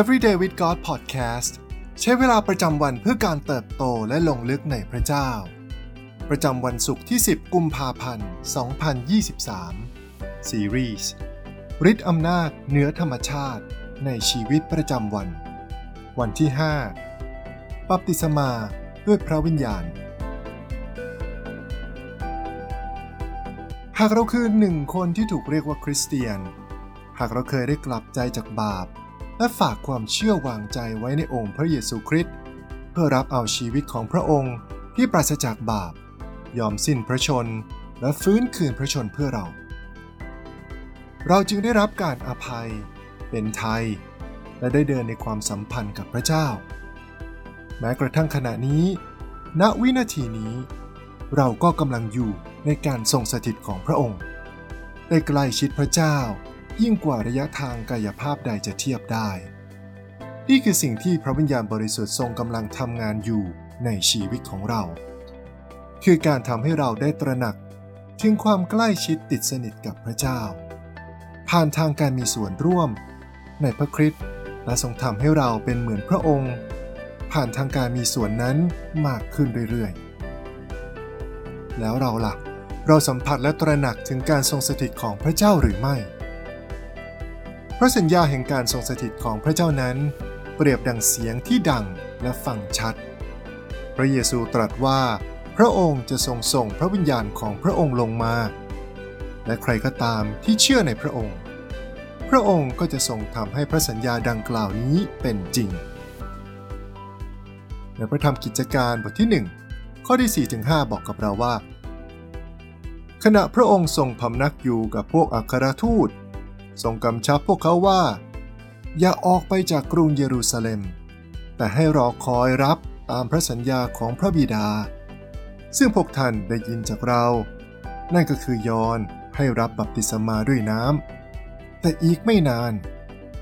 Everyday with God Podcast ใช้เวลาประจำวันเพื่อการเติบโตและลงลึกในพระเจ้า ประจำวันศุกร์ที่ 10 กุมภาพันธ์ 2023 ซีรีส์ฤทธิ์อำนาจเหนือธรรมชาติในชีวิตประจำวัน วันที่ 5ปัปติศมาด้วยพระวิญญาณ หากเราคือหนึ่งคนที่ถูกเรียกว่าคริสเตียน หากเราเคยได้กลับใจจากบาป และฝากความเชื่อวางใจไว้ในองค์พระเยซูคริสต์เพื่อรับเอาชีวิตของพระองค์ที่ปราศจากบาป ยอมสิ้นพระชน และฟื้นคืนพระชนเพื่อเรา เราจึงได้รับการอภัย เป็นไทย และได้เดินในความสัมพันธ์กับพระเจ้า แม้กระทั่งขณะนี้ ณวินาทีนี้ เราก็กำลังอยู่ในการทรงสถิตของพระองค์ ได้ใกล้ชิดพระเจ้า ยิ่งกว่าระยะทางกายภาพใดจะเทียบได้ นี่คือสิ่งที่พระวิญญาณบริสุทธิ์ทรงกำลังทำงานอยู่ในชีวิตของเรา คือการทำให้เราได้ตระหนักถึงความใกล้ชิดติดสนิทกับพระเจ้า ผ่านทางการมีส่วนร่วม ในพระคริสต์และทรงทำให้เราเป็นเหมือนพระองค์ ผ่านทางการมีส่วนนั้นมากขึ้นเรื่อยๆ แล้วเราล่ะ เราสัมผัสและตระหนักถึงการทรงสถิตของพระเจ้าหรือไม่ พระสัญญาแห่งการทรงสถิตของพระเจ้านั้น เปรียบดังเสียงที่ดังและฟังชัด พระเยซูตรัสว่า พระองค์จะทรงส่งพระวิญญาณของพระองค์ลงมา และใครก็ตามที่เชื่อในพระองค์ พระองค์ก็จะทรงทำให้พระสัญญาดังกล่าวนี้เป็นจริง ในพระธรรมกิจการบทที่ 1 ข้อที่4-5 บอกกับเราว่า ขณะพระองค์ทรงพำนักอยู่กับพวกอัครทูต ทรงกำชับพวกเขาว่า อย่าออกไปจากกรุงเยรูซาเล็ม แต่ให้รอคอยรับตามพระสัญญาของพระบิดา ซึ่งพวกท่านได้ยินจากเรา นั่นก็คือยอนให้รับบัพติศมาด้วยน้ำแต่อีกไม่นาน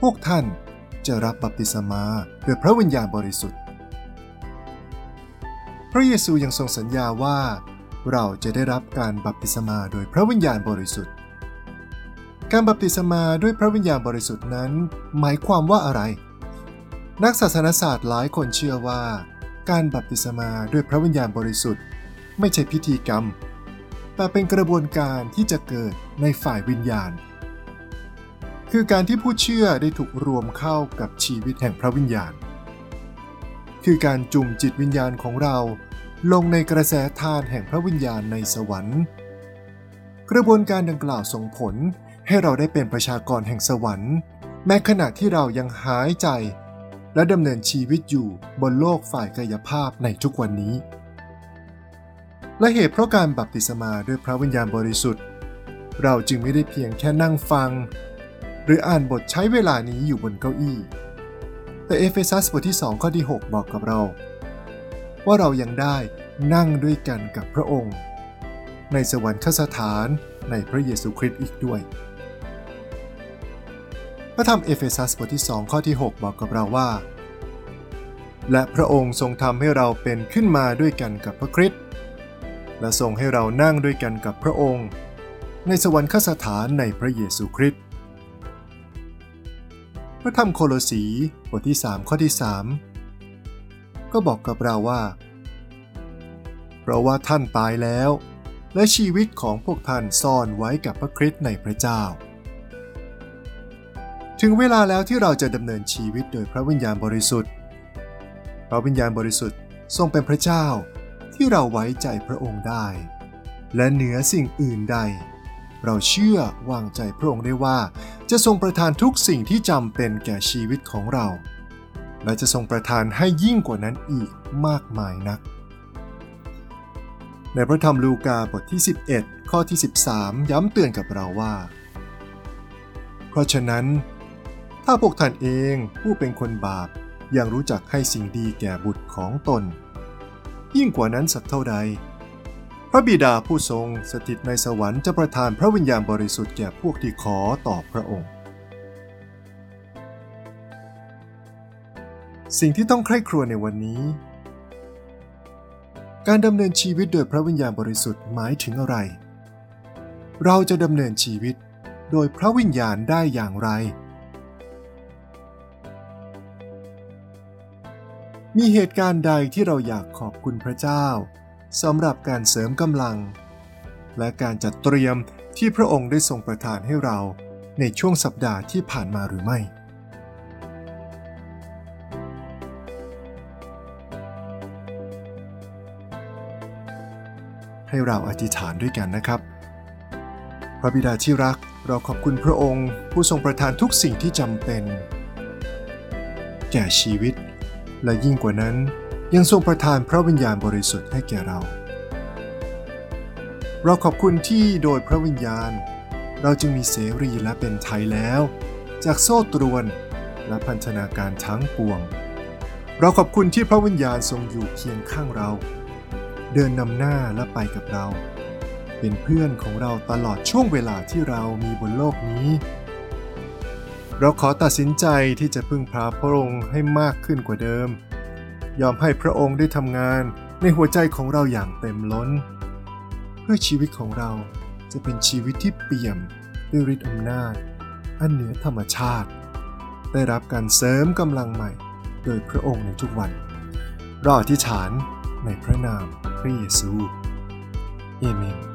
พวกท่านจะรับบัพติศมาด้วยพระวิญญาณบริสุทธิ์ พระเยซูยังทรงสัญญาว่า เราจะได้รับการบัพติศมาโดยพระวิญญาณบริสุทธิ์ การบัพติศมาด้วยพระวิญญาณบริสุทธิ์นั้น หมายความว่าอะไร นักศาสนศาสตร์หลายคนเชื่อว่า การบัพติศมาด้วยพระวิญญาณบริสุทธิ์ ไม่ใช่พิธีกรรม แต่เป็นกระบวนการที่จะเกิดในฝ่ายวิญญาณ คือการที่ผู้เชื่อได้ถูกรวมเข้ากับชีวิตแห่งพระวิญญาณ คือการจุ่มจิตวิญญาณของเราลงในกระแสทานแห่งพระวิญญาณในสวรรค์ กระบวนการดังกล่าวส่งผล ให้เราได้เป็นประชากรแห่งสวรรค์ แม้ขณะที่เรายังหายใจ และดำเนินชีวิตอยู่บนโลกฝ่ายกายภาพในทุกวันนี้ และเหตุเพราะการบัพติศมาด้วยพระวิญญาณบริสุทธิ์ เราจึงไม่ได้เพียงแค่นั่งฟัง หรืออ่านบทใช้เวลานี้อยู่บนเก้าอี้ แต่เอเฟซัสบทที่2ข้อที่ 6 บอกกับเรา ว่าเรายังได้นั่งด้วยกันกับพระองค์ ในสวรรคสถานในพระเยซูคริสต์อีกด้วย พระธรรมเอเฟซัสบทที่ 2 ข้อที่ 6 บอกกับเราว่า และพระองค์ทรงทำให้เราเป็นขึ้นมาด้วยกันกับพระคริสต์และทรงให้เรานั่งด้วยกันกับพระองค์ ในสวรรคสถานในพระเยซูคริสต์พระธรรมโคโลสีบทที่ 3 ข้อที่ 3 ก็บอกกับเราว่า เพราะว่าท่านตายแล้ว และชีวิตของพวกท่านซ่อนไว้กับพระคริสต์ในพระเจ้า ถึงเวลาแล้วที่เราจะดำเนินชีวิตโดยพระวิญญาณบริสุทธิ์ พระวิญญาณบริสุทธิ์ทรงเป็นพระเจ้าที่เราไว้ใจพระองค์ได้ และเหนือสิ่งอื่นใด เราเชื่อวางใจพระองค์ได้ว่า จะทรงประทานทุกสิ่งที่จำเป็นแก่ชีวิตของเรา และจะทรงประทานให้ยิ่งกว่านั้นอีกมากมายนัก ในพระธรรมลูกาบทที่ 11 ข้อที่ 13 ย้ำเตือนกับเราว่า เพราะฉะนั้น ถ้าพวกท่านเองผู้เป็นคนบาปยังรู้จักให้สิ่งดีแก่บุตรของตน ยิ่งกว่านั้นสักเท่าใด พระบิดาผู้ทรงสถิตในสวรรค์จะประทานพระวิญญาณบริสุทธิ์แก่พวกที่ขอต่อพระองค์ สิ่งที่ต้องใคร่ครวญในวันนี้ การดำเนินชีวิตโดยพระวิญญาณบริสุทธิ์หมายถึงอะไร เราจะดำเนินชีวิตโดยพระวิญญาณได้อย่างไร มีเหตุการณ์ใดที่เราอยากขอบคุณพระเจ้าสำหรับการเสริมกำลัง และการจัดเตรียมที่พระองค์ได้ทรงประทานให้เราในช่วงสัปดาห์ที่ผ่านมาหรือไม่ให้เราอธิษฐานด้วยกันนะครับ พระบิดาที่รัก เราขอบคุณพระองค์ ผู้ทรงประทานทุกสิ่งที่จำเป็น แก่ชีวิต และยิ่งกว่านั้นยังทรงประทานพระวิญญาณบริสุทธิ์ให้แก่เรา เราขอบคุณที่โดยพระวิญญาณ เราจึงมีเสรีและเป็นไทยแล้ว จากโซ่ตรวนและพันธนาการทั้งปวง เราขอบคุณที่พระวิญญาณทรงอยู่เคียงข้างเรา เดินนำหน้าและไปกับเรา เป็นเพื่อนของเราตลอดช่วงเวลาที่เรามีบนโลกนี้ เราขอตัดสินใจที่จะพึ่งพาพระองค์ให้มากขึ้นกว่าเดิม ยอมให้พระองค์ได้ทำงานในหัวใจของเราอย่างเต็มล้น เพื่อชีวิตของเราจะเป็นชีวิตที่เปี่ยมด้วยฤทธิ์อำนาจ อันเหนือธรรมชาติ ได้รับการเสริมกำลังใหม่ โดยพระองค์ในทุกวันราอธิษฐานในพระนามพระเยซูเอเมน